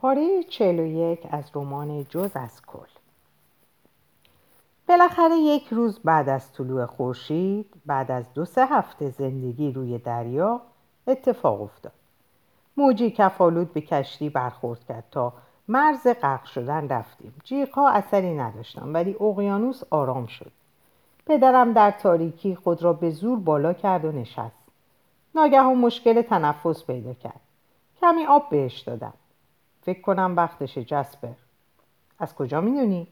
پاره چهل و یک از رمان جز از کل. بالاخره یک روز بعد از طلوع خورشید بعد از دو سه هفته زندگی روی دریا اتفاق افتاد. موجی کفالود به کشتی برخورد کرد تا مرز غرق شدن رفتیم. جیغها اثری نداشتم ولی اقیانوس آرام شد. پدرم در تاریکی خود را به زور بالا کرد و نشست. ناگهان مشکل تنفس پیدا کرد. کمی آب بهش دادم. فکر کنم وقتشه جسپر از کجا می‌دونی؟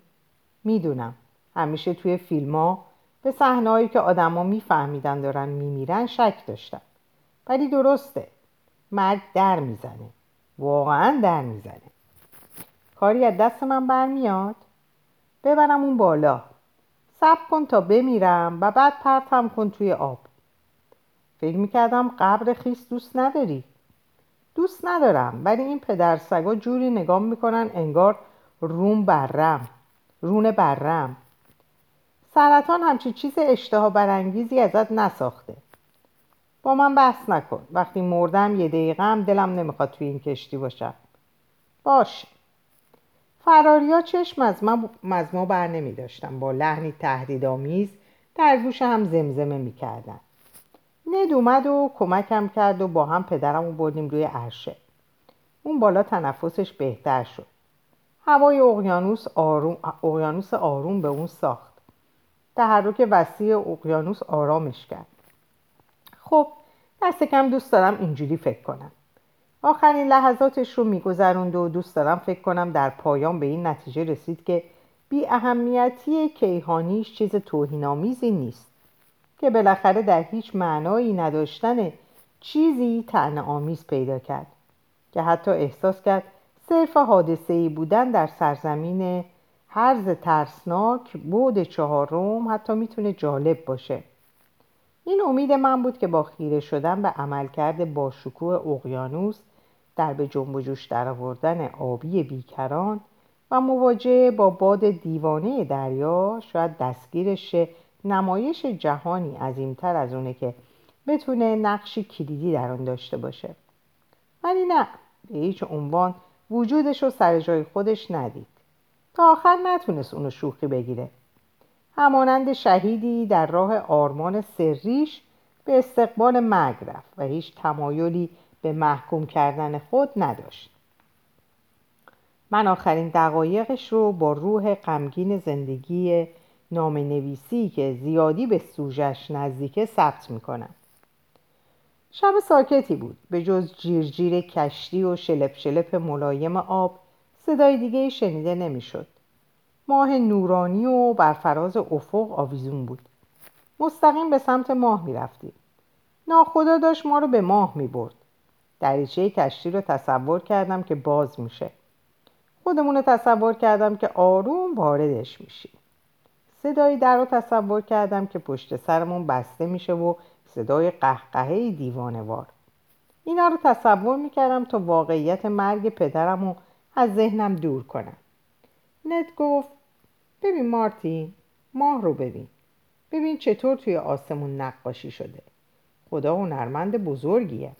می‌دونم. همیشه توی فیلم ها به صحنههایی که آدما میفهمیدن دارن میمیرن شک داشتم. ولی درسته. مرگ در می‌زنه. واقعا در می‌زنه. کاری از دست من برمیاد. ببرم اون بالا. صبر کن تا بمیرم و بعد پرتم کن توی آب. فکر می‌کردم قبر خیس دوست نداری. دوست ندارم. ولی این پدر سگا جوری نگاه می‌کنن انگار روم برم. رون برم. سرطان همچی چیز اشتها برانگیزی ازت نساخته. با من بحث نکن. وقتی مردم یه دقیقه هم دلم نمی‌خواد توی این کشتی باشم. باش فراریا چشم از از ما بر نمی داشتن. با لحنی تهدیدآمیز در گوش هم زمزمه می‌کردن. ند اومد و کمکم کرد و با هم پدرم رو بردیم روی عرشه. اون بالا تنفسش بهتر شد. هوای اقیانوس آروم, اقیانوس آروم به اون ساخت. تحرک وسیع اقیانوس آرامش کرد. خب دست کم دوست دارم اینجوری فکر کنم. آخرین لحظاتش رو میگذروند و دوست دارم فکر کنم در پایان به این نتیجه رسید که بی اهمیتی کیهانیش چیز توهینآمیزی نیست. که بالاخره در هیچ معنایی نداشتن چیزی تن آمیز پیدا کرد که حتی احساس کرد صرف حادثه بودن در سرزمین هرز ترسناک بود چهارم حتی می‌تونه جالب باشه. این امید من بود که با خیره شدن به عملکرد باشکوه اقیانوس در به جنب و جوش درآوردن آبی بیکران و مواجهه با باد دیوانه دریا شاید دستگیرش نمایش جهانی عظیمتر از اونه که بتونه نقشی کلیدی در آن داشته باشه. ولی نه به هیچ عنوان وجودش رو سر جای خودش ندید. تا آخر نتونست اونو شوخی بگیره. همانند شهیدی در راه آرمان سریش به استقبال مرگ رفت و هیچ تمایلی به محکوم کردن خود نداشت. من آخرین دقایقش رو با روح غمگین زندگی نام نویسی که زیادی به سوژش نزدیکه ثبت می‌کنم. شب ساکتی بود. به جز جیرجیر کشتی و شلپ شلپ ملایم آب صدای دیگه شنیده نمی‌شد. ماه نورانی و بر فراز افق آویزون بود. مستقیم به سمت ماه می‌رفتیم. ناخدا داشت ما رو به ماه می برد دریچه کشتی رو تصور کردم که باز میشه. خودمون رو تصور کردم که آروم واردش میشیم. صدایی در رو تصور کردم که پشت سرمون بسته میشه و صدای قهقهه دیوانوار اینا رو تصور می‌کردم تا واقعیت مرگ پدرم رو از ذهنم دور کنم. نت گفت ببین مارتین ماه رو ببین. ببین چطور توی آسمون نقاشی شده. خدا هنرمند بزرگیه.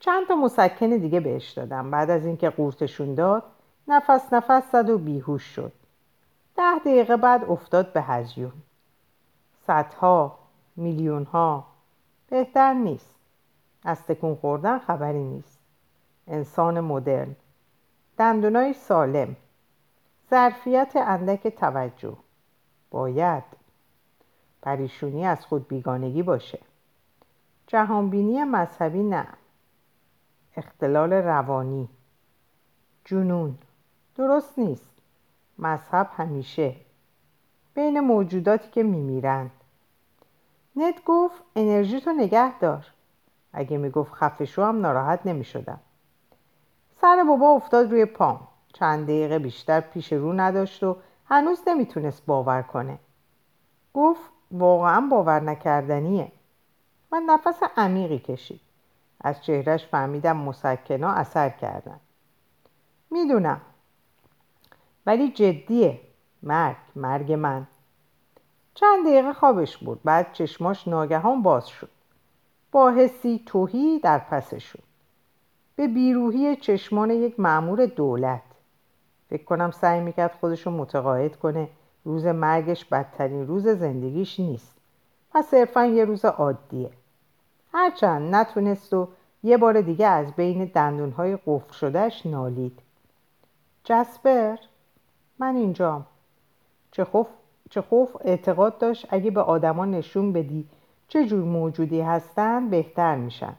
چند تا مسکن دیگه بهش دادم. بعد از اینکه قورتشون داد نفس نفس زد و بیهوش شد. ده دقیقه بعد افتاد به هزیون صدها میلیونها. بهتر نیست. از تکون خوردن خبری نیست. انسان مدرن. دندونای سالم. ظرفیت اندک توجه. باید. پریشونی از خود بیگانگی باشه. جهانبینی مذهبی نه. اختلال روانی. جنون. درست نیست. مذهب همیشه. بین موجوداتی که میمیرند نت گفت انرژی تو نگه دار. اگه می‌گفت خفشو هم ناراحت نمی‌شدم. سر بابا افتاد روی پام. چند دقیقه بیشتر پیش رو نداشت و هنوز نمی‌تونست باور کنه. گفت واقعا باور نکردنیه. من نفس عمیقی کشید. از چهرش فهمیدم مسکنا اثر کردن. می‌دونم. ولی جدیه. مرگ مرگ من. چند دقیقه خوابش بود بعد چشماش ناگهان باز شد. با حسی توهی در پسش شد. به بیروهی چشمان یک معمور دولت. فکر کنم سعی می‌کرد خودشو متقاعد کنه. روز مرگش بدترین روز زندگیش نیست. و صرفا یه روز عادیه. هرچند نتونست و یه بار دیگه از بین دندونهای قفل شدهش نالید. جسپر؟ من اینجام چه خوف, چه خوف اعتقاد داشت اگه به آدما نشون بدی چه جور موجودی هستن بهتر میشن.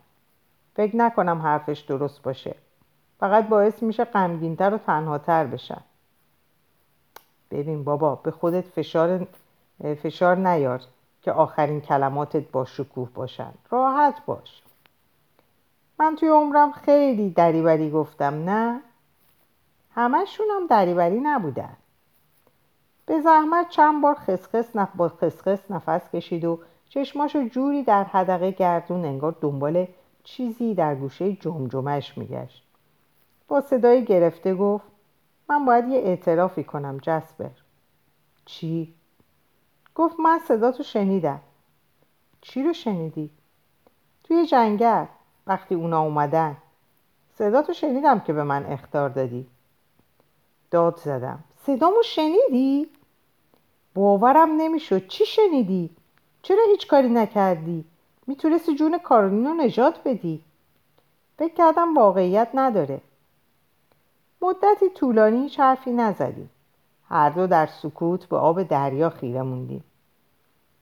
فکر نکنم حرفش درست باشه. فقط باعث میشه غمگینتر و تنهاتر بشن. ببین بابا به خودت فشار, فشار نیار که آخرین کلماتت با شکوه باشن. راحت باش. من توی عمرم خیلی دریوری گفتم نه؟ همشون هم دریوری نبودن. به زحمت چند بار خسخس نف... با خسخس نفس کشید و چشماشو جوری در حدقه گردون انگار دنبال چیزی در گوشه جمجمش میگشت. با صدای گرفته گفت من باید یه اعترافی کنم جسبر چی؟ گفت من صداتو شنیدم. چی رو شنیدی؟ توی جنگل وقتی اونا اومدن. صداتو شنیدم که به من اختار دادی. داد زدم. صدامو شنیدی؟ باورم نمی‌شد. چی شنیدی؟ چرا هیچ کاری نکردی؟ می‌تونستی جون کارولین رو نجات بدی. فکر کردم واقعیت نداره. مدتی طولانی هیچ حرفی نزدیم. هر دو در سکوت به آب دریا خیره موندیم.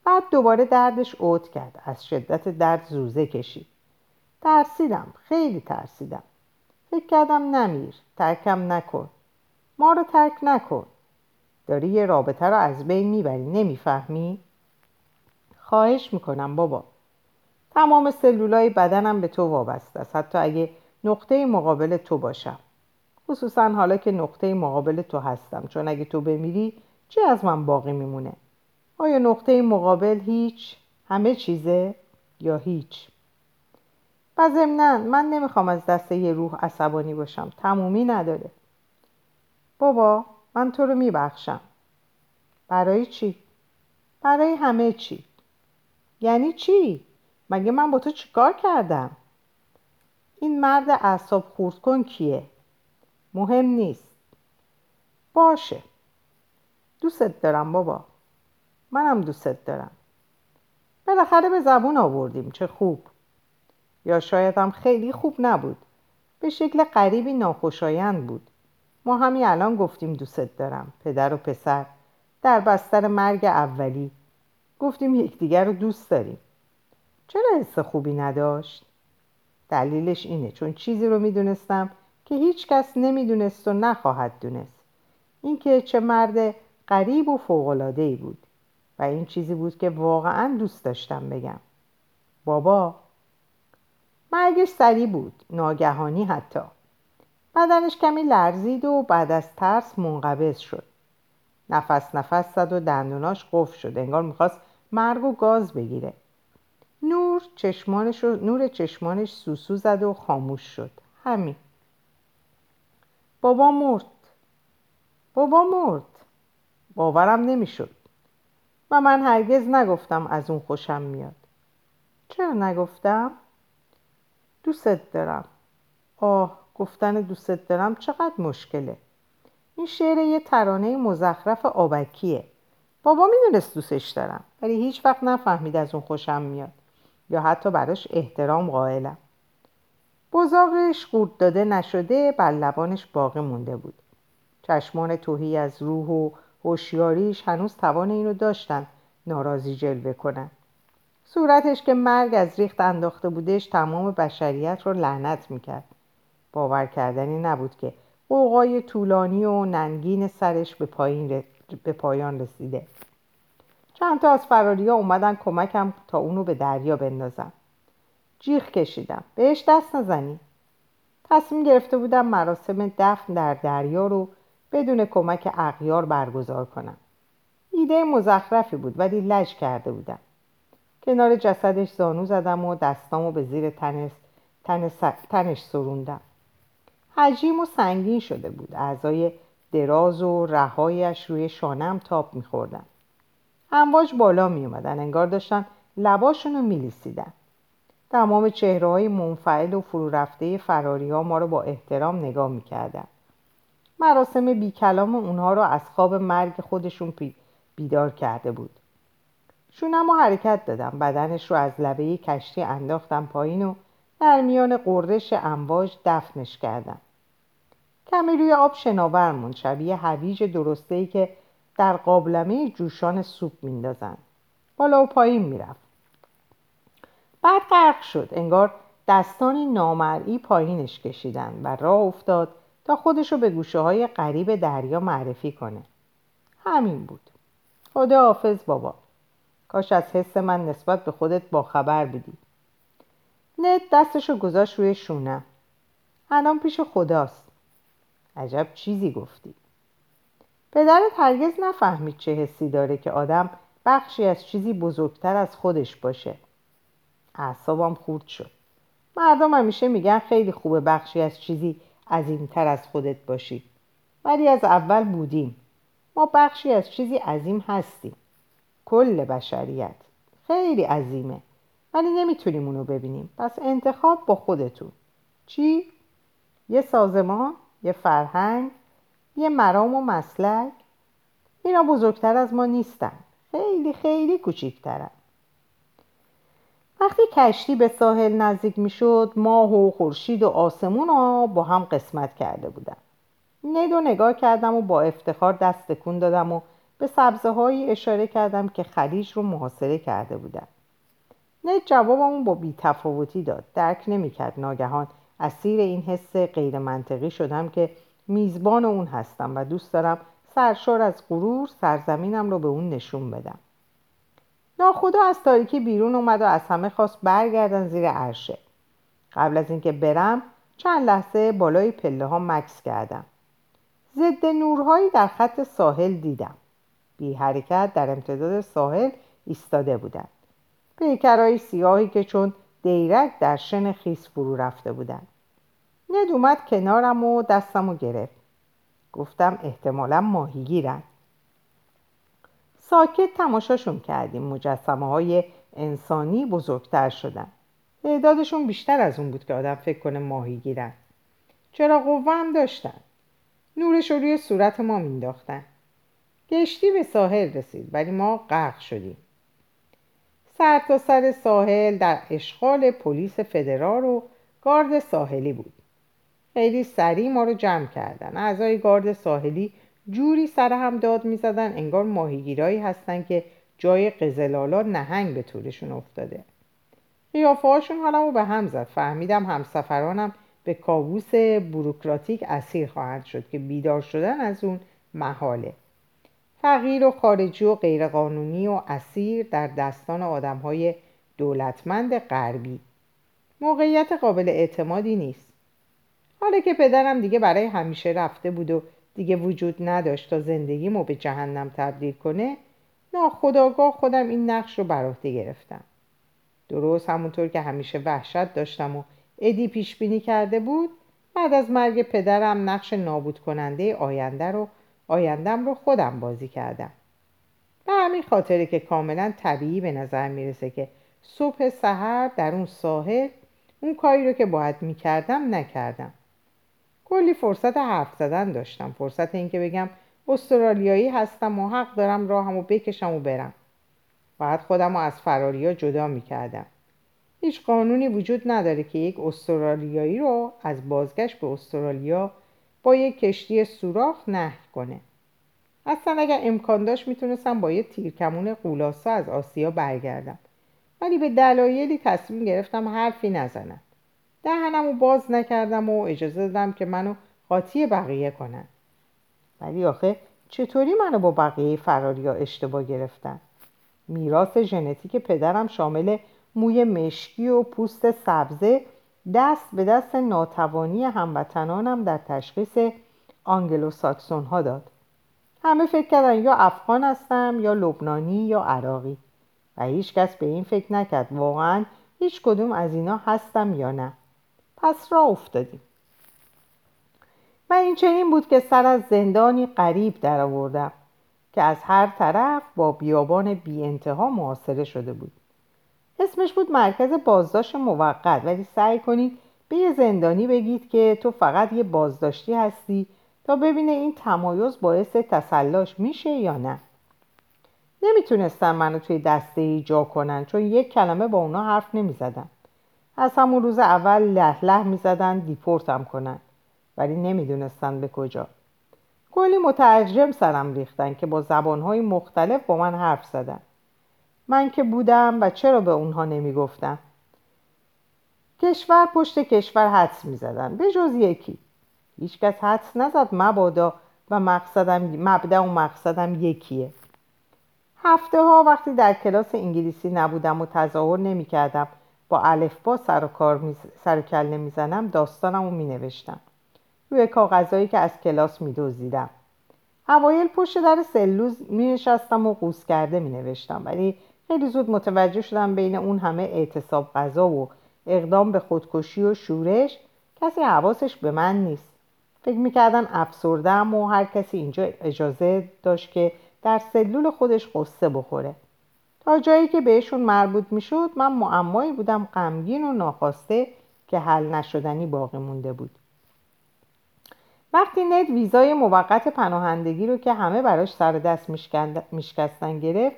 بعد دوباره دردش اوت کرد. از شدت درد زوزه کشید. ترسیدم. خیلی ترسیدم. فکر کردم نمیر. ترکم نکن. ما رو ترک نکن. داری یه رابطه رو از بین می‌بری نمی‌فهمی؟ خواهش می‌کنم بابا. تمام سلولای بدنم به تو وابسته است. حتی اگه نقطه مقابل تو باشم. خصوصا حالا که نقطه مقابل تو هستم. چون اگه تو بمیری چه از من باقی میمونه؟ آیا نقطه مقابل هیچ؟ همه چیزه یا هیچ؟ و ضمنا من نمی‌خوام از دست یه روح عصبانی باشم. تمومی نداره. بابا من تو رو میبخشم. برای چی؟ برای همه چی. یعنی چی؟ مگه من با تو چیکار کردم؟ این مرد اعصاب خورد کن کیه؟ مهم نیست. باشه. دوستت دارم بابا. منم دوستت دارم. بالاخره به زبون آوردیم چه خوب. یا شاید هم خیلی خوب نبود. به شکل غریبی ناخوشایند بود. ما همین الان گفتیم دوستت دارم پدر و پسر. در بستر مرگ اولی گفتیم یکدیگر رو دوست داریم. چرا حس خوبی نداشت؟ دلیلش اینه چون چیزی رو می‌دونستم که هیچ کس نمی‌دونست و نخواهد دونست. اینکه چه مرد غریب و فوقلادهی بود و این چیزی بود که واقعا دوست داشتم بگم. بابا مرگش سریع بود ناگهانی حتی. بدنش کمی لرزید و بعد از ترس منقبض شد. نفس نفس زد و دندوناش قفل شد. انگار می‌خواست مرگ و گاز بگیره. نور چشمانش نور چشمانش سوسو زد و خاموش شد. همین. بابا مرد. بابا مرد. باورم نمی‌شد. و من هرگز نگفتم از اون خوشم میاد. چرا نگفتم؟ دوستت دارم. آه. گفتن دوستت دارم چقدر مشکله. این شعر یه ترانه مزخرف آبکیه. بابا می‌دونست دوستش دارم ولی هیچ وقت نفهمید از اون خوشم میاد. یا حتی براش احترام قائلم. بزاقش قورت داده نشده بر لبانش باقی مونده بود. چشمان توهی از روح و هوشیاریش هنوز توان اینو داشتن ناراضی جلوه کنن. صورتش که مرگ از ریخت انداخته بودش تمام بشریت رو لعنت می‌کرد. باور کردنی نبود که قوقای طولانی و ننگین سرش به, پایین به پایان رسیده. چند تا از فراریا اومدن کمکم تا اونو به دریا بندازم جیغ کشیدم. بهش دست نزنی. تصمیم گرفته بودم مراسم دفن در دریا رو بدون کمک اغیار برگزار کنم. ایده مزخرفی بود ولی لج کرده بودم. کنار جسدش زانو زدم و دستامو به زیر تنش, تنش سروندم. حجیم و سنگین شده بود. اعضای دراز و رهایش روی شانم تاب میخوردن. امواج بالا میومدن انگار داشتن لباشون رو میلیسیدن. تمام چهره های منفعل و فرو رفته فراری ها ما رو با احترام نگاه می‌کردن. مراسم بی کلام اونها رو از خواب مرگ خودشون بیدار کرده بود. شونم و حرکت دادم. بدنش رو از لبه کشتی انداختم پایین و در میان قررش امواج دفنش کردم کمی روی آب شناور موند شبیه هویج درسته که در قابلمه جوشان سوپ میندازن. بالا و پایین می‌رفت. بعد غرق شد. انگار دستانی نامرئی پایینش کشیدن و راه افتاد تا خودشو به گوشه های قریب دریا معرفی کنه. همین بود. خدا حافظ بابا. کاش از حس من نسبت به خودت باخبر بودی. نت دستشو گذاشت روی شونه. الان پیش خداست. عجب چیزی گفتی. پدرت هرگز نفهمید چه حسی داره که آدم بخشی از چیزی بزرگتر از خودش باشه. اعصابم خورد شد. مردم همیشه میگن خیلی خوبه بخشی از چیزی عظیمتر از خودت باشی. ولی از اول بودیم. ما بخشی از چیزی عظیم هستیم. کل بشریت. خیلی عظیمه. ولی نمی‌تونیم اونو ببینیم پس انتخاب با خودتون چی؟ یه سازمان؟ یه فرهنگ؟ یه مرام و مسلک؟ اینا بزرگتر از ما نیستن خیلی خیلی کوچیکترن وقتی کشتی به ساحل نزدیک می‌شد ماه و خورشید و آسمون ها با هم قسمت کرده بودن ندو نگاه کردم و با افتخار دست تکون دادم و به سبزه هایی اشاره کردم که خلیج رو محاصره کرده بودن ند جوابمون با بیتفاوتی داد. درک نمی‌کرد ناگهان اسیر این حس غیر منطقی شدم که میزبان اون هستم و دوست دارم سرشار از غرور سرزمینم رو به اون نشون بدم. ناخدا از تاریکی بیرون اومد و از همه خواست برگردن زیر عرشه. قبل از اینکه برم چند لحظه بالای پله ها مکس کردم. ضد نورهایی در خط ساحل دیدم. بی حرکت در امتداد ساحل ایستاده بودند پیکرهای سیاهی که چون دیرک در شن خیس فرو رفته بودند. ند اومد کنارم و دستم و گرفت. گفتم احتمالا ماهیگیرن ساکت تماشاشون کردیم. مجسمه های انسانی بزرگتر شدن. تعدادشون بیشتر از اون بود که آدم فکر کنه ماهی گیرن چرا قوه هم داشتن؟ نورش رو روی صورت ما مینداختن کشتی به ساحل رسید ولی ما غرق شدیم. سر تا سر ساحل در اشغال پلیس فدرال و گارد ساحلی بود. خیلی سریع ما رو جمع کردن. اعضای گارد ساحلی جوری سر هم داد می‌زدن انگار ماهیگیرایی هستن که جای قزلالا نهنگ به طورشون افتاده. قیافه هاشون حالمو به هم زد. فهمیدم همسفرانم به کابوس بروکراتیک اسیر خواهند شد که بیدار شدن از اون محاله. فقیر و خارجی و غیرقانونی و اسیر در دستان آدم های دولتمند غربی. موقعیت قابل اعتمادی نیست. حالا که پدرم دیگه برای همیشه رفته بود و دیگه وجود نداشت تا زندگیمو به جهنم تبدیل کنه ناخداگاه خودم این نقش رو بر عهده گرفتم. درست همونطور که همیشه وحشت داشتم و ادی پیش بینی کرده بود بعد از مرگ پدرم نقش نابود کننده آینده رو آیندم رو خودم بازی کردم. به همین خاطره که کاملا طبیعی به نظر می‌رسه که صبح سحر در اون ساحل اون کاری رو که باید می‌کردم نکردم. کلی فرصت حرف زدن داشتم. فرصت اینکه بگم استرالیایی هستم و حق دارم راهمو بکشم و برم. باید خودم رو از فراریا جدا می‌کردم. هیچ قانونی وجود نداره که یک استرالیایی رو از بازگشت به استرالیا با یک کشتی سوراخ نهی کنه. اصلا اگر امکان داشت می‌تونستم با یه تیرکمون قولاسا از آسیا برگردم. ولی به دلایلی تصمیم گرفتم حرفی نزنم. دهنمو باز نکردم و اجازه دادم که منو قاطی بقیه کنن. ولی آخه چطوری منو با بقیه فراریا اشتباه گرفتن؟ میراث ژنتیک پدرم شامل موی مشکی و پوست سبزه دست به دست ناتوانی هموطنانم در تشخیص آنگلو ساکسون ها داد. همه فکر کردن یا افغان هستم یا لبنانی یا عراقی. و هیچ کس به این فکر نکرد واقعا هیچ کدوم از اینا هستم یا نه. پس را افتادیم. و این چنین بود که سر از زندانی قریب در آوردم که از هر طرف با بیابان بی انتها محاصره شده بود. اسمش بود مرکز بازداشت موقت ولی سعی کنید به یه زندانی بگید که تو فقط یه بازداشتی هستی تا ببینه این تمایز باعث تسلاش میشه یا نه. نمی‌تونستن منو توی دسته ای جا کنن چون یک کلمه با اونا حرف نمی‌زدن از همون روز اول له له می‌زدن دیپورتم کنن. ولی نمی‌دونستن به کجا. کلی مترجم سرم ریختن که با زبانهای مختلف با من حرف زدن. من که بودم و چرا به اونها نمی‌گفتم؟ کشور پشت کشور حدس می‌زدن به جز یکی. هیچکس حدس نزد مبادا و مقصدم مبدا و مقصدم یکیه. هفته ها وقتی در کلاس انگلیسی نبودم و تظاهر نمی کردم با الفبا سر و کار می... سر کله می‌زنم داستانم رو می نوشتم روی کاغذهایی که از کلاس می دوزیدم اوایل پشت در سلوز می نشستم و قوس کرده می نوشتم ولی خیلی زود متوجه شدم بین اون همه اعتصاب غذا و اقدام به خودکشی و شورش کسی حواسش به من نیست. فکر می‌کردن افسردم و هر کسی اینجا اجازه داشت که در سلول خودش قصه بخوره. تا جایی که بهشون مربوط می‌شد من معمایی بودم غمگین و ناخواسته که حل نشدنی باقی مونده بود. وقتی ند ویزای موقت پناهندگی رو که همه براش سر دست میشکستن گرفت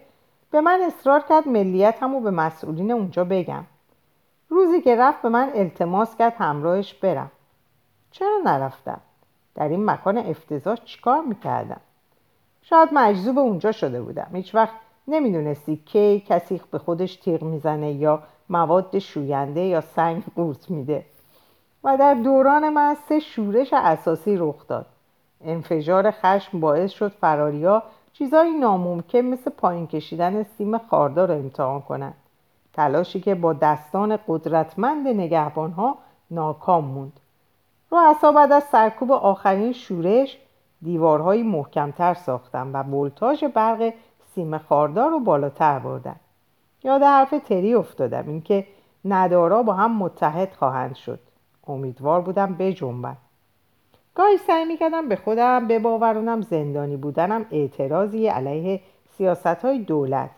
به من اصرار کرد ملیتم رو به مسئولین اونجا بگم. روزی که رفت به من التماس کرد همراهش برم. چرا نرفتم؟ در این مکان افتضاح چیکار می‌کردم؟ شاید مجذوب اونجا شده بودم. هیچ وقت نمی‌دونستی کی کسی به خودش تیغ می‌زنه یا مواد شوینده یا سنگ قورت میده. و در دوران من سه شورش اساسی رخ داد. انفجار خشم باعث شد فراریا چیزایی ناممکن مثل پایین کشیدن سیم خاردار رو امتحان کنند تلاشی که با دستان قدرتمند نگهبانها ناکام موند. رؤسا بعد از سرکوب آخرین شورش دیوارهایی محکمتر ساختن و ولتاژ برق سیم خاردار رو بالاتر بردن. یاد حرف تری افتادم اینکه ندارا با هم متحد خواهند شد. امیدوار بودم بجنبن گاهی سعی می‌کردم به خودم بباورونم زندانی بودنم اعتراضی علیه سیاست های دولت.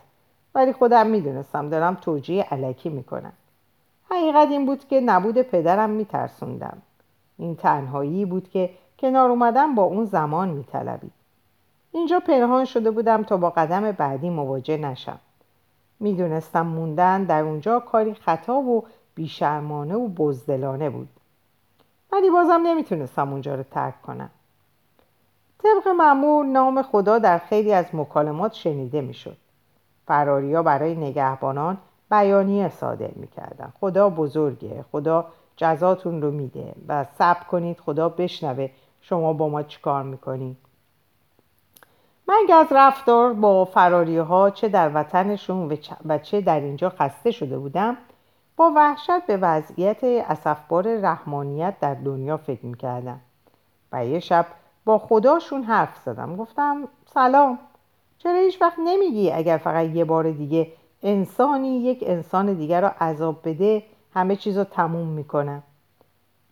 ولی خودم می‌دونستم دارم توجیه علکی می‌کنم. حقیقت این بود که نبود پدرم میترسوندم. این تنهایی بود که کنار اومدن با اون زمان میطلبید. اینجا پنهان شده بودم تا با قدم بعدی مواجه نشم. می‌دونستم موندن در اونجا کاری خطا و بیشرمانه و بزدلانه بود. ولی بازم نمی‌تونستم اونجا رو ترک کنم. طبق معمول نام خدا در خیلی از مکالمات شنیده می‌شد. فراریا برای نگهبانان بیانیه صادر می‌کردن. خدا بزرگه خدا جزاتون رو میده و صبر کنید خدا بشنوه شما با ما چیکار می‌کنید من از رفتار با فراری ها چه در وطنشون و چه در اینجا خسته شده بودم با وحشت به وضعیت اصفبار رحمانیت در دنیا فکر می‌کردم. و یه شب با خداشون حرف زدم. گفتم سلام. چرا هیچ وقت نمیگی اگر فقط یه بار دیگه انسانی یک انسان دیگر رو عذاب بده همه چیز رو تموم می‌کنم؟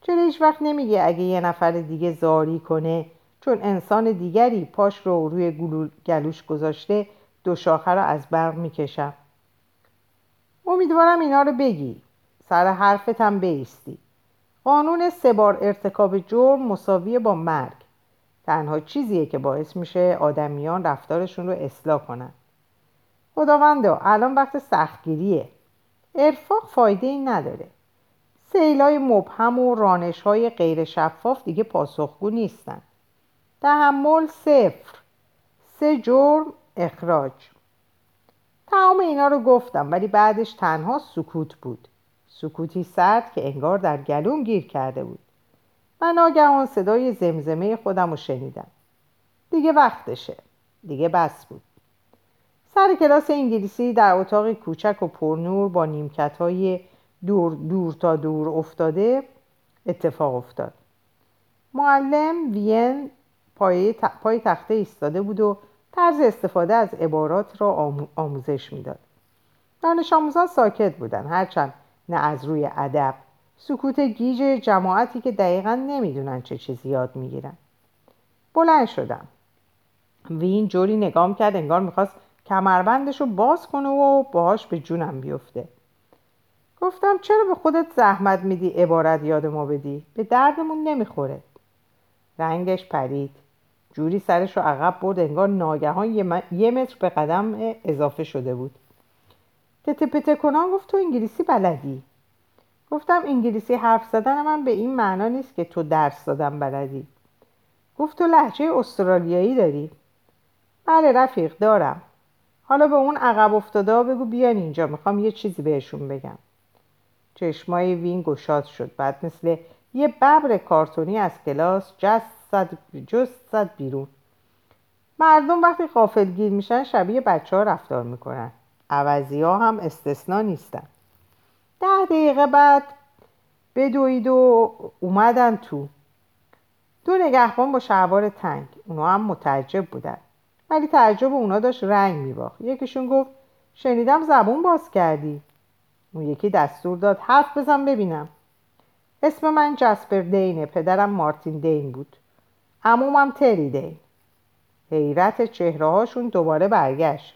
چرا هیچ وقت نمیگی اگه یه نفر دیگه زاری کنه چون انسان دیگری پاش رو روی گلوش گذاشته دو شاخه رو از برق می‌کشم؟ امیدوارم اینا رو بگی. سر حرفتم بیستی قانون سه بار ارتکاب جرم مساویه با مرگ. تنها چیزیه که باعث میشه آدمیان رفتارشون رو اصلاح کنن. خداوندا الان وقت سختگیریه. ارفاق فایده ای نداره. سیلای مبهم و رانش های غیر شفاف دیگه پاسخگو نیستن. تحمل صفر. سه جرم اخراج. تمام اینا رو گفتم ولی بعدش تنها سکوت بود. سکوتی سرد که انگار در گلوم گیر کرده بود. من ناگهان صدای زمزمه خودم رو شنیدم. دیگه وقتشه. دیگه بس بود. سر کلاس انگلیسی در اتاق کوچک و پرنور با نیمکت های دور, دور تا دور افتاده اتفاق افتاد. معلم وین پای, پای تخته ایستاده بود و طرز استفاده از عبارات را آموزش می‌داد. دانش آموزان ساکت بودن هرچند نه از روی ادب. سکوت گیج جماعتی که دقیقا نمی‌دونن چه چیزی یاد می‌گیرن. بلند شدم. وین جوری نگام کرد انگار می‌خواست کمربندش رو باز کنه و باهاش به جونم بیفته. گفتم چرا به خودت زحمت میدی عبارت یاد ما بدی؟ به دردمون نمی‌خوره. رنگش پرید. جوری سرش رو عقب برد انگار ناگهان یه, متر به قدم اضافه شده بود. تته پته کنان گفت تو انگلیسی بلدی؟ گفتم انگلیسی حرف زدن من به این معنا نیست که تو درس دادن بلدی. گفت تو لحجه استرالیایی داری؟ بله رفیق دارم. حالا به اون عقب افتاده بگو بیان اینجا می‌خوام یه چیزی بهشون بگم. چشمای وین گشاد شد بعد مثل یه ببر کارتونی از کلاس جست صد جست صد بیرون. مردم وقتی غافلگیر میشن شبیه بچه ها رفتار می‌کنن. عوضی ها هم استثنا نیستن. ده دقیقه بعد بدوید و اومدن تو. دو نگهبان با شلوار تنگ. اونا هم متعجب بودن. ولی تعجب اونا داشت رنگ میباخت. یکیشون گفت شنیدم زبون باز کردی. اون یکی دستور داد حرف بزن ببینم. اسم من جسپر دینه. پدرم مارتین دین بود. عمومم تری دین حیرت چهره هاشون دوباره برگشت.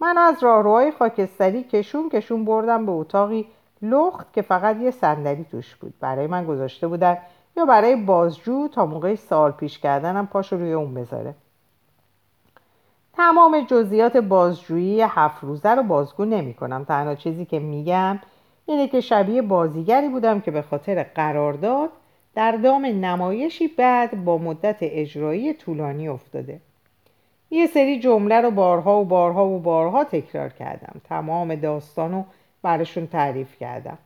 من از راهروهای خاکستری کشون کشون بردم به اتاقی لخت که فقط یه صندلی توش بود. برای من گذاشته بودن یا برای بازجو تا موقع سال پیش کردنم پاشو روی اون بذاره. تمام جزئیات بازجویی هفت روزه رو بازگو نمی کنم. تنها چیزی که میگم اینه که شبیه بازیگری بودم که به خاطر قرارداد در دام نمایشی بعد با مدت اجرایی طولانی افتاده. یه سری جمله رو بارها و بارها و بارها تکرار کردم. تمام داستان رو براشون تعریف کردم.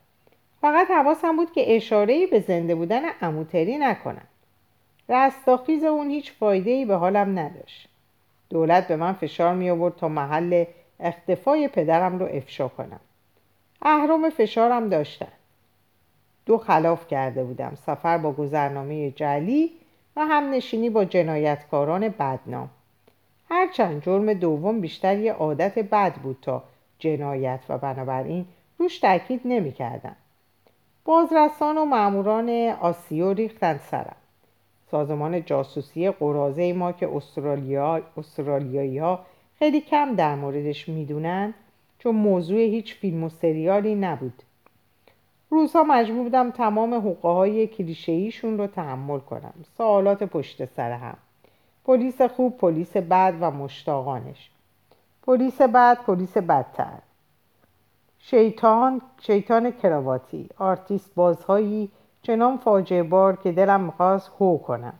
فقط حواسم بود که اشارهی به زنده بودن اموتری نکنم. رستاخیز اون هیچ فایده به حالم نداشت. دولت به من فشار می آورد تا محل اختفای پدرم رو افشا کنم. اهرام فشارم داشتن. دو خلاف کرده بودم سفر با گذرنامه جلی و هم نشینی با جنایتکاران بدنام. هرچند جرم دوم بیشتر یه عادت بد بود تا جنایت و بنابراین روش تاکید نمی کردم. بازرسان و معموران آسیو ریختن سرم. سازمان جاسوسی قرازه ما که استرالیا، استرالیایی ها خیلی کم در موردش می‌دونن چون موضوع هیچ فیلم و سریالی نبود. روزها مجبور بودم تمام حقوقه های کلیشه‌ایشون رو تحمل کنم. سوالات پشت سر هم. پلیس خوب پلیس بد و مشتاقانش. پلیس بد پلیس بدتر. شیطان شیطان کراواتی. آرتیست بازهایی چنان فاجعه بار که دلم می‌خواست هو کنم.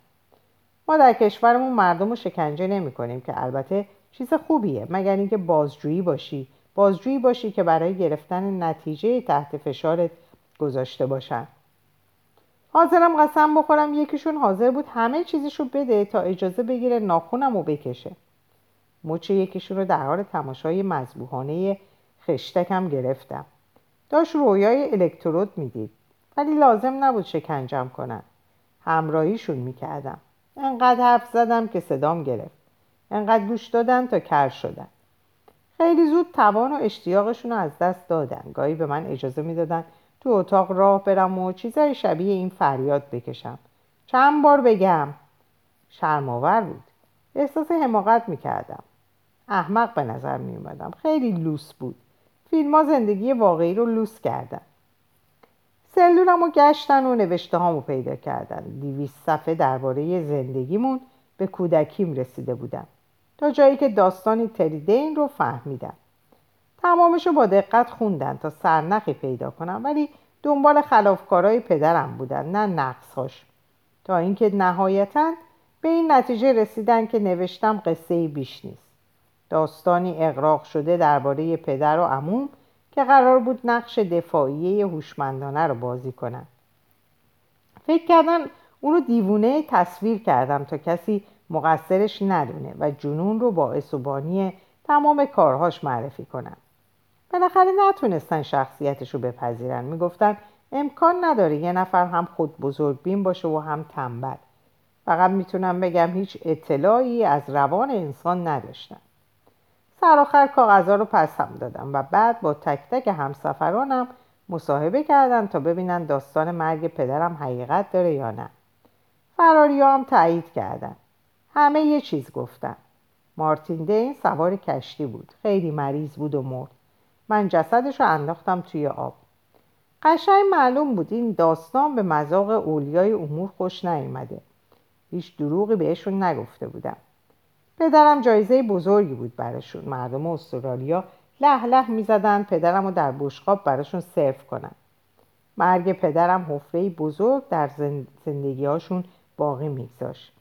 ما در کشورمون مردم رو شکنجه نمی کنیم که البته چیز خوبیه. مگر اینکه بازجویی باشی. بازجویی باشی که برای گرفتن نتیجه تحت فشارت گذاشته باشن. حاضرم قسم بخورم یکیشون حاضر بود همه چیزشو بده تا اجازه بگیره ناخونم و بکشه. مچ یکیشون رو در حال تماشای مذبوحانه خشتکم گرفتم. داشت رویای الکترود می‌دید. ولی لازم نبود شکنجم کنن. همراهیشون می‌کردم. انقدر حرف زدم که صدام گرفت. انقدر گوش دادن تا کر شدن. خیلی زود توان و اشتیاقشون رو از دست دادن. گاهی به من اجازه می‌دادن تو اتاق راه برم و چیزای شبیه این فریاد بکشم. چند بار بگم. شرماور بود. احساس حماقت می‌کردم. احمق به نظر میومدم خیلی لوس بود. فیلم زندگی واقعی رو لوس کردن. سلولم رو گشتن و نوشته هامو پیدا کردن. دیویست صفحه درباره زندگیمون به کودکیم رسیده بودم. تا جایی که داستانی تریدین رو فهمیدم. تمامش رو با دقت خوندن تا سرنخی پیدا کنم. ولی دنبال خلافکارای پدرم بودن نه نقصهاش. تا اینکه نهایتا به این نتیجه رسیدن که نوشتم قصه بیش نیست. داستانی اقراق شده درباره پدر و عموم که قرار بود نقش دفاعیه هوشمندانه رو بازی کنن. فکر کردن اونو دیوونه تصویر کردم تا کسی مقصرش ندونه و جنون رو باعث و تمام کارهاش معرفی کنن. بالاخره نتونستن شخصیتش رو بپذیرن. می‌گفتن امکان نداره یه نفر هم خود بزرگ بین باشه و هم تنبل فقط می‌تونم بگم هیچ اطلاعی از روان انسان نداشتن. سر آخر کاغذها رو پس هم دادم و بعد با تک تک همسفرانم مصاحبه کردم تا ببینن داستان مرگ پدرم حقیقت داره یا نه. فراری هم تایید کردن. همه یه چیز گفتن. مارتین دین سوار کشتی بود. خیلی مریض بود و مرد. من جسدش رو انداختم توی آب. قشنگ معلوم بود این داستان به مذاق اولیای امور خوش نیامده هیچ دروغی بهشون نگفته بودم. پدرم جایزه بزرگی بود براشون. مردم استرالیا له له می‌زدن پدرم رو در بشقاب براشون سرو کنن. مرگ پدرم حفره بزرگ در زندگی هاشون باقی میگذاشت.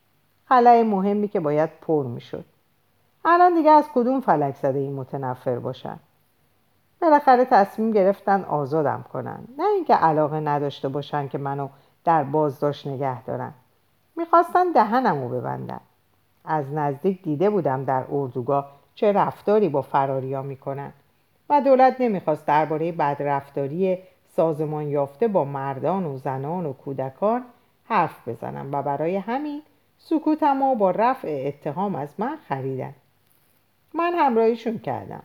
خلای مهمی که باید پر می‌شد. الان دیگه از کدوم فلک زده این متنفر باشن؟ بالاخره تصمیم گرفتن آزادم کنن. نه اینکه علاقه نداشته باشن که منو در بازداشت نگه دارن. می‌خواستن دهنمو ببندن. از نزدیک دیده بودم در اردوگاه چه رفتاری با فراریا می‌کنن. و دولت نمی‌خواست درباره بدرفتاری سازمان یافته با مردان و زنان و کودکان حرف بزنم و برای همین سکوتم با رفع اتهام از من خریدن. من همراهیشون کردم.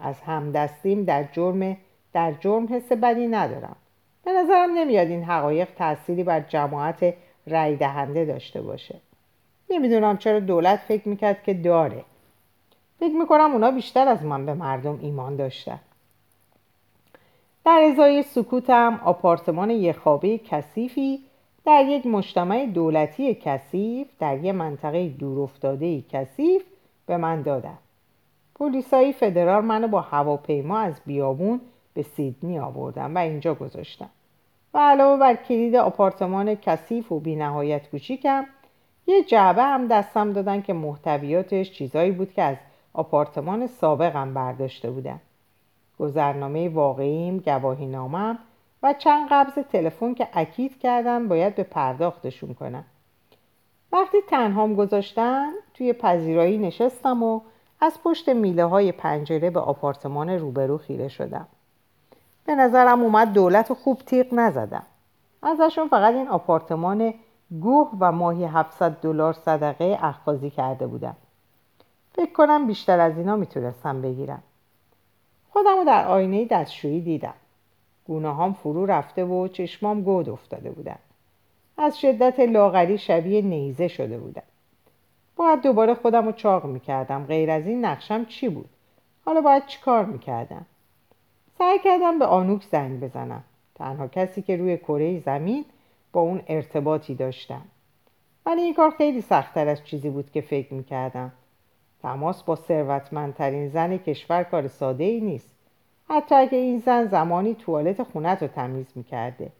از همدستیم در جرم در جرم حس بدی ندارم. به نظرم نمیاد این حقایق تأثیری بر جماعت رأی دهنده داشته باشه. نمی‌دونم چرا دولت فکر می‌کرد که داره. فکر می‌کنم اونا بیشتر از من به مردم ایمان داشتن. در ازای سکوتم آپارتمان یک خوابه کثیفی در یک مجتمع دولتی کثیف در یک منطقه دورافتاده کثیف به من دادن. پلیسایی فدرال منو با هواپیما از بیابون به سیدنی آوردن و اینجا گذاشتن. و علاوه بر کلید آپارتمان کثیف و بینهایت کوچیکم یه جعبه هم دستم دادن که محتویاتش چیزایی بود که از آپارتمان سابقم برداشته بودن. گذرنامه واقعیم گواهی نامم و چند قبض تلفن که اکید کردن باید به پرداختشون کنم. وقتی تنهام گذاشتن توی پذیرایی نشستم و از پشت میله های پنجره به آپارتمان روبرو خیره شدم. به نظرم اومد دولت خوب تیغ نزدم. ازشون فقط این آپارتمان گوه و ماهی 700 دلار صدقه اخخازی کرده بودم. فکر کنم بیشتر از اینا می‌تونستم بگیرم. خودم رو در آینه دستشویی دیدم. گونه هم فرو رفته و چشمام گود افتاده بودن. از شدت لاغری شبیه نیزه شده بودم باید دوباره خودم رو چاق می‌کردم. غیر از این نقشم چی بود؟ حالا باید چیکار می‌کردم؟ سعی کردم به آنوک زنگ بزنم. تنها کسی که روی کره زمین با اون ارتباطی داشتم. ولی این کار خیلی سختتر از چیزی بود که فکر می‌کردم. تماس با ثروتمندترین زن کشور کار ساده ای نیست. حتی اگه این زن زمانی توالت خونت رو تمیز می‌کرده.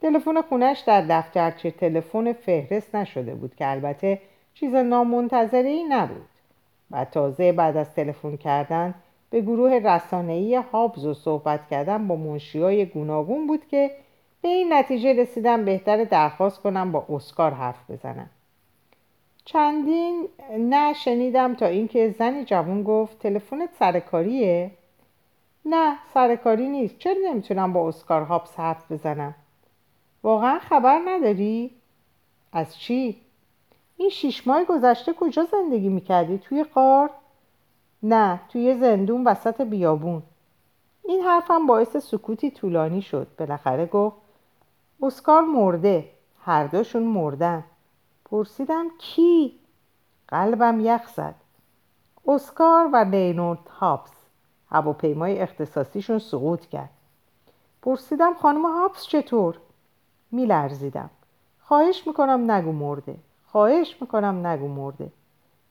تلفن خونش در دفترچه تلفن فهرست نشده بود که البته چیز نامنتظره ای نبود و تازه بعد از تلفن کردن به گروه رسانه‌ای هابز و صحبت کردن با منشیای گوناگون بود که به این نتیجه رسیدم بهتر درخواست کنم با اسکار حرف بزنم. چندین نه شنیدم تا اینکه زنی جوان گفت تلفنت سرکاریه؟ نه سرکاری نیست. چرا نمی‌تونم با اسکار هابس حرف بزنم؟ واقعا خبر نداری؟ از چی؟ این شیش ماه گذشته کجا زندگی می‌کردی؟ توی قار نه توی زندون وسط بیابون. این حرفم باعث سکوتی طولانی شد. بالاخره گفت اسکار مرده. هر دوشون مردن. پرسیدم کی؟ قلبم یخ زد. اسکار و لینورد هابس هواپیمای اختصاصیشون سقوط کرد. پرسیدم خانم هابس چطور؟ میلرزیدم. خواهش می‌کنم نگو مرده. خواهش می‌کنم نگو مرده.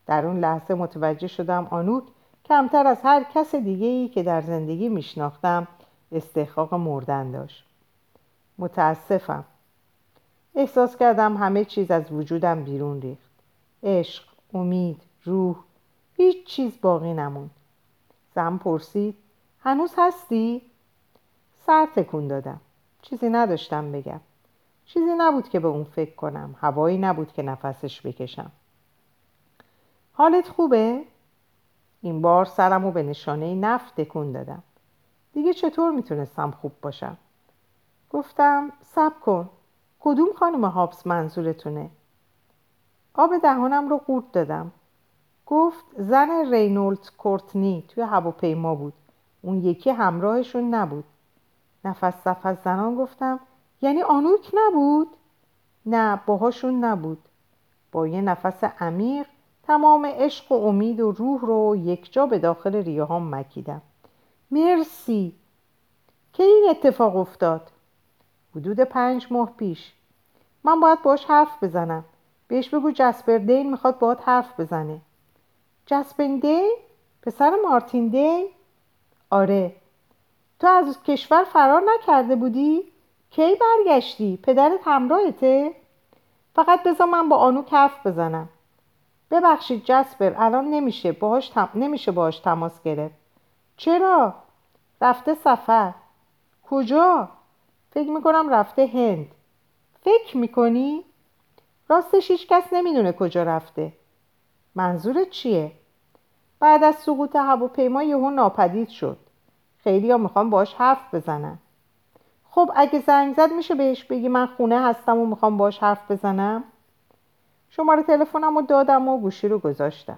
در اون لحظه متوجه شدم آنوک کمتر از هر کس دیگه ای که در زندگی میشناختم استحقاق مردن داشت. متاسفم. احساس کردم همه چیز از وجودم بیرون ریخت. عشق امید روح هیچ چیز باقی نموند. زن پرسید هنوز هستی؟ سر تکون دادم. چیزی نداشتم بگم. چیزی نبود که به اون فکر کنم. هوایی نبود که نفسش بکشم. حالت خوبه؟ این بار سرم رو به نشانه نفت تکون دادم. دیگه چطور می‌تونستم خوب باشم؟ گفتم سب کن. کدوم خانم هابس منظورتونه؟ آب دهانم رو قورت دادم. گفت زن رینولد کورتنی توی هواپیما بود. اون یکی همراهشون نبود. نفس نفس زنان گفتم یعنی آنوک نبود؟ نه باهاشون نبود با یه نفس عمیق تمام عشق و امید و روح رو یک جا به داخل ریه هم مکیدم مرسی که این اتفاق افتاد حدود پنج ماه پیش من باید باش حرف بزنم بهش بگو جسپر دین می‌خواد باید حرف بزنه جسپر دین؟ پسر مارتین دین؟ آره تو از کشور فرار نکرده بودی؟ کی برگشتی؟ پدرت همراهته؟ فقط بذار من با آنو حرف بزنم. ببخشید جسپر الان نمیشه باهاش نمیشه باهاش تماس گرفت. چرا؟ رفته سفر. کجا؟ فکر می‌کنم رفته هند. فکر می‌کنی؟ راستش هیچ کس نمی‌دونه کجا رفته. منظورت چیه؟ بعد از سقوط هواپیما یهو ناپدید شد. خیلی ها می‌خوام باش حرف بزنن. خب اگه زنگ زد میشه بهش بگی من خونه هستم و می‌خوام باش حرف بزنم؟ شماره تلفنم رو دادم و گوشی رو گذاشتم.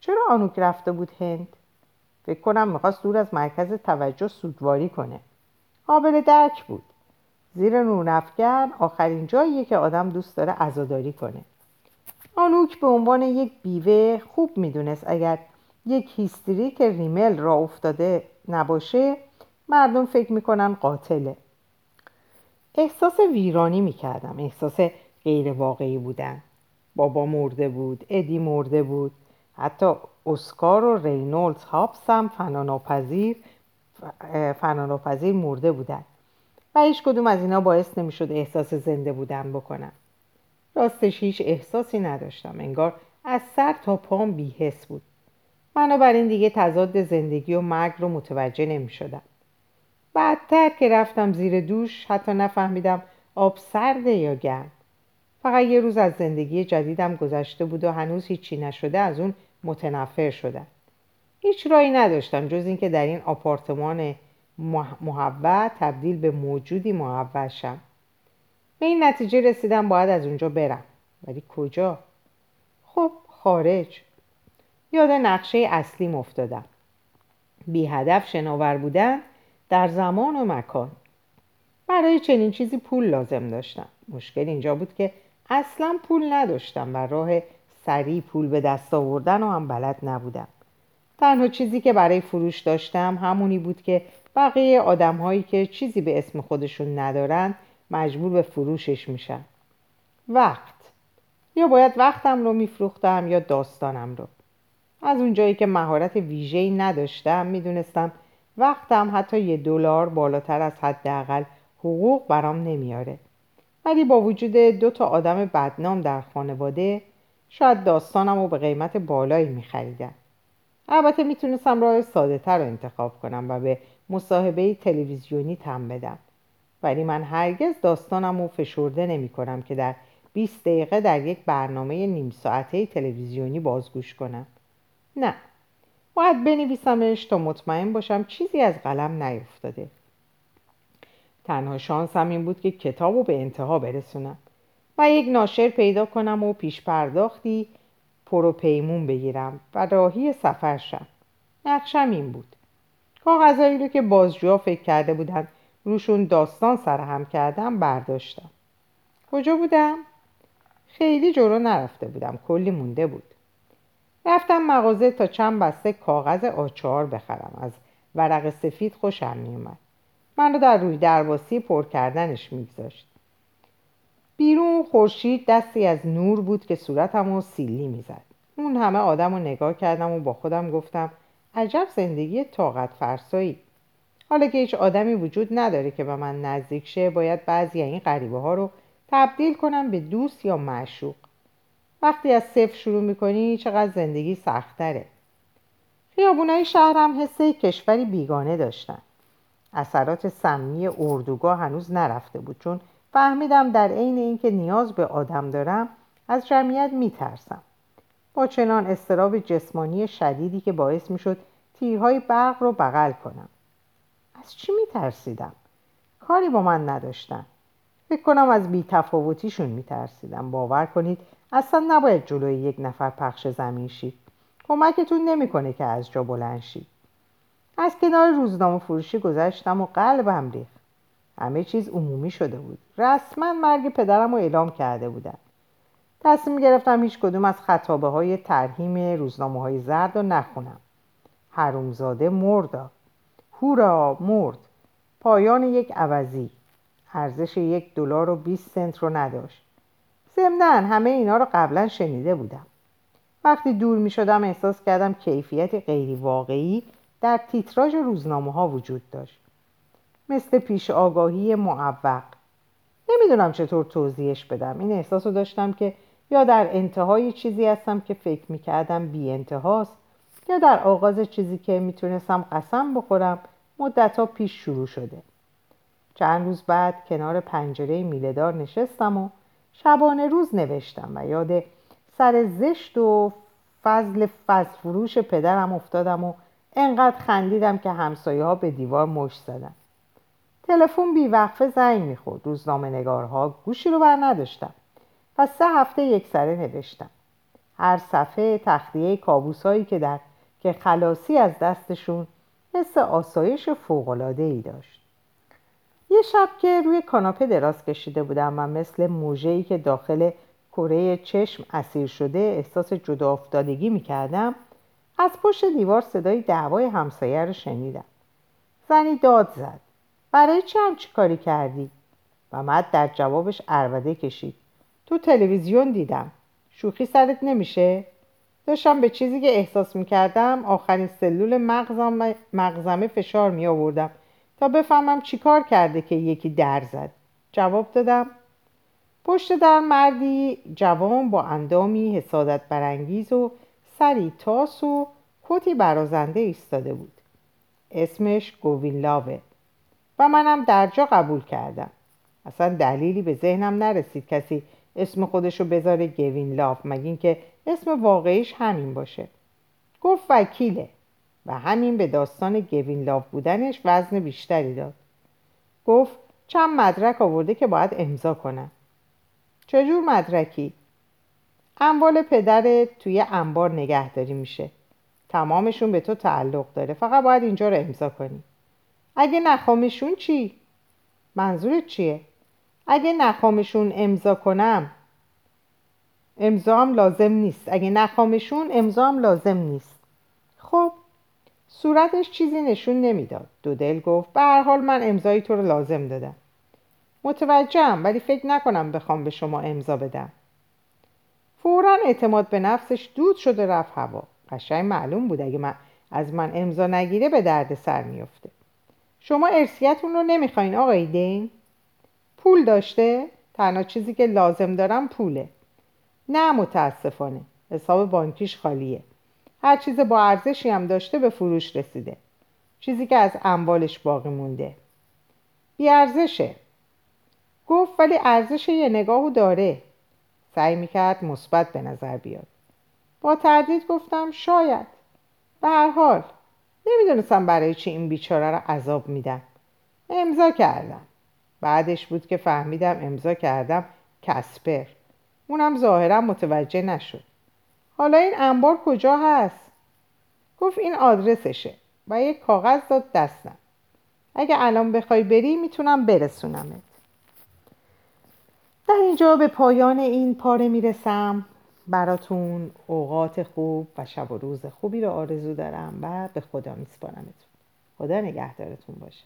چرا آنوک رفته بود هند؟ فکر کنم می‌خواست دور از مرکز توجه سوگواری کنه. قابل درک بود. زیر نورنفگن آخرین جاییه که آدم دوست داره عزاداری کنه. آنوک به عنوان یک بیوه خوب می‌دونست اگر یک هیستریک ریمل را افتاده نباشه مردم فکر می‌کنن قاتله. احساس ویرانی می‌کردم. احساس غیر واقعی بودن. بابا مرده بود ادی مرده بود. حتی اسکار و رینولدز هاپس هم فناناپذیر فناناپذیر مرده بودن. و هیچ کدوم از اینا باعث نمی‌شد احساس زنده بودن بکنم راستش هیچ احساسی نداشتم. انگار از سر تا پام بیحس بود. بنابراین دیگه تضاد زندگی و مرگ رو متوجه نمی شدم. بعدتر که رفتم زیر دوش حتی نفهمیدم آب سرده یا گرم. فقط یه روز از زندگی جدیدم گذشته بود و هنوز هیچی نشده از اون متنفر شدم. هیچ رایی نداشتم جز اینکه در این آپارتمان محول تبدیل به موجودی محول شم. به این نتیجه رسیدم باید از اونجا برم. ولی کجا؟ خب خارج. یاد نقشه اصلیم افتادم. بی هدف شناور بودن در زمان و مکان. برای چنین چیزی پول لازم داشتم. مشکل اینجا بود که اصلا پول نداشتم و راه سریع پول به دست آوردن و هم بلد نبودم. تنها چیزی که برای فروش داشتم همونی بود که بقیه آدم هایی که چیزی به اسم خودشون ندارن مجبور به فروشش میشن. وقت. یا باید وقتم رو میفروختم یا داستانم رو. از اونجایی که مهارت ویژه‌ای نداشتم می‌دونستم وقتم حتی یه دلار بالاتر از حداقل حقوق برام نمیاره. ولی با وجود دو تا آدم بدنام در خانواده شاید داستانم رو به قیمت بالایی میخریدن. البته می‌تونستم راه ساده تر رو انتخاب کنم و به مصاحبه تلویزیونی تم بدم. ولی من هرگز داستانم رو فشرده نمی کنم که در 20 دقیقه در یک برنامه نیم ساعته تلویزیونی بازگوش کنم. نه. باید بنویسمش تا مطمئن باشم چیزی از قلم نیفتاده. تنها شانسم این بود که کتاب رو به انتها برسونم و یک ناشر پیدا کنم و پیش پرداختی پرو پیمون بگیرم و راهی سفر شم. نقشم این بود. کاغذهایی رو که بازجوها فکر کرده بودن روشون داستان سرهم کردم برداشتم. کجا بودم؟ خیلی جلو نرفته بودم. کلی مونده بود. رفتم مغازه تا چند بسته کاغذ آچار بخرم. از ورق سفید خوشم میومد من رو در روی درواسی پر کردنش میگذاشت. بیرون خورشید دستی از نور بود که صورتم رو سیلی می‌زد. اون همه آدم رو نگاه کردم و با خودم گفتم عجب زندگی طاقت فرسایی. حالا که هیچ آدمی وجود نداره که به من نزدیک شه باید بعضی این غریبه ها رو تبدیل کنم به دوست یا معشوق. وقتی از صفر شروع می‌کنی چقدر زندگی سختره خیابونای شهرم حسه کشوری بیگانه داشتن. اثرات سمی اردوگاه هنوز نرفته بود چون فهمیدم در عین اینکه نیاز به آدم دارم از جمعیت میترسم. با چنان استراب جسمانی شدیدی که باعث می‌شد تیرهای برق رو بغل کنم. از چی میترسیدم؟ کاری با من نداشتن. فکر کنم از بیتفاوتیشون میترسیدم. باور کنید اصلا نباید جلوی یک نفر پخش زمین شید. کمکتون نمی‌کنه که از جا بلند شید. از کنار روزنامه فروشی گذشتم و قلبم ریخت. همه چیز عمومی شده بود. رسما مرگ پدرم رو اعلام کرده بودن. تصمیم گرفتم هیچ کدوم از خطابه های ترهیم روزنامه های زرد رو نخونم. حرومزاده مرد هورا مرد. پایان یک عوضی. ارزش یک دلار و 20 سنت رو نداشت. ضمنا همه اینا رو قبلا شنیده بودم. وقتی دور می شدم احساس کردم کیفیت غیری واقعی در تیتراژ روزنامه ها وجود داشت. مثل پیش آگاهی معوق. نمی‌دونم چطور توضیحش بدم. این احساس رو داشتم که یا در انتهای چیزی هستم که فکر می‌کردم بی انتهاست یا در آغاز چیزی که می‌تونستم قسم بخورم مدتها پیش شروع شده. چند روز بعد کنار پنجره میلهدار نشستم و شبانه روز نوشتم و یاد سر زشت و فضل فروش پدرم افتادم و انقدر خندیدم که همسایه ها به دیوار مش زدن. تلفن بیوقفه زنگ می‌خورد. روزنامه نگارها گوشی رو بر نداشتم و سه هفته یک سره نوشتم هر صفحه تخلیه کابوس هایی که در که خلاصی از دستشون حس آسایش فوقلاده ای داشت. یه شب که روی کاناپه دراز کشیده بودم و مثل موجهی که داخل کره چشم اسیر شده احساس جدا افتادگی می‌کردم از پشت دیوار صدای دعوای همسایه رو شنیدم. زنی داد زد. برای چی هم چی کاری کردی؟ مد در جوابش اروده کشید. تو تلویزیون دیدم. شوخی سرت نمیشه؟ داشتم به چیزی که احساس می‌کردم آخرین سلول مغزم مغزمه فشار می آوردم تا بفهمم چیکار کرده که یکی در زد. جواب دادم پشت در مردی جوان با اندامی حسادت برانگیز و سری تاس و کتی برازنده ایستاده بود. اسمش گوینلاوه و منم درجا قبول کردم. اصلا دلیلی به ذهنم نرسید کسی اسم خودشو بذاره گوین لاف مگه که اسم واقعیش همین باشه. گفت وکیله. و همین به داستان گوین لاف بودنش وزن بیشتری داد. گفت چند مدرک آورده که باید امضا کنم. چجور مدرکی؟ اموال پدرت توی انبار نگهداری میشه. تمامشون به تو تعلق داره. فقط باید اینجا رو امضا کنی. اگه نخوامشون چی؟ منظورت چیه؟ اگه نخوامشون امضا کنم امضام لازم نیست. اگه نخوامشون امضام لازم نیست. صورتش چیزی نشون نمی‌داد. دو دل گفت به هر حال من امضای تو رو لازم دادم. متوجهم ولی فکر نکنم بخوام به شما امضا بدم. فورا اعتماد به نفسش دود شده رفت هوا. قشنگ معلوم بود اگه من از من امضا نگیره به درد سر میفته شما ارسیتون رو نمی‌خواین آقای دین؟ پول داشته؟ تنها چیزی که لازم دارم پوله. نه متاسفانه. حساب بانکیش خالیه. هر چیز با ارزشی هم داشته به فروش رسیده. چیزی که از اموالش باقی مونده. بی ارزشه. گفت ولی ارزش یه نگاهو داره. سعی می‌کرد مثبت به نظر بیاد. با تردید گفتم شاید. به هر حال نمی‌دونستم برای چی این بیچاره رو عذاب میدم امضا کردم. بعدش بود که فهمیدم امضا کردم کسپر. اونم ظاهرا متوجه نشد. حالا این انبار کجا هست؟ گفت این آدرسشه و یک کاغذ داد دستم. اگه الان بخوای بری می‌تونم برسونمت. در اینجا به پایان این پاره می‌رسم. براتون اوقات خوب و شب و روز خوبی رو آرزو دارم و به خدا میسپارمتون. خدا نگهدارتون باشه.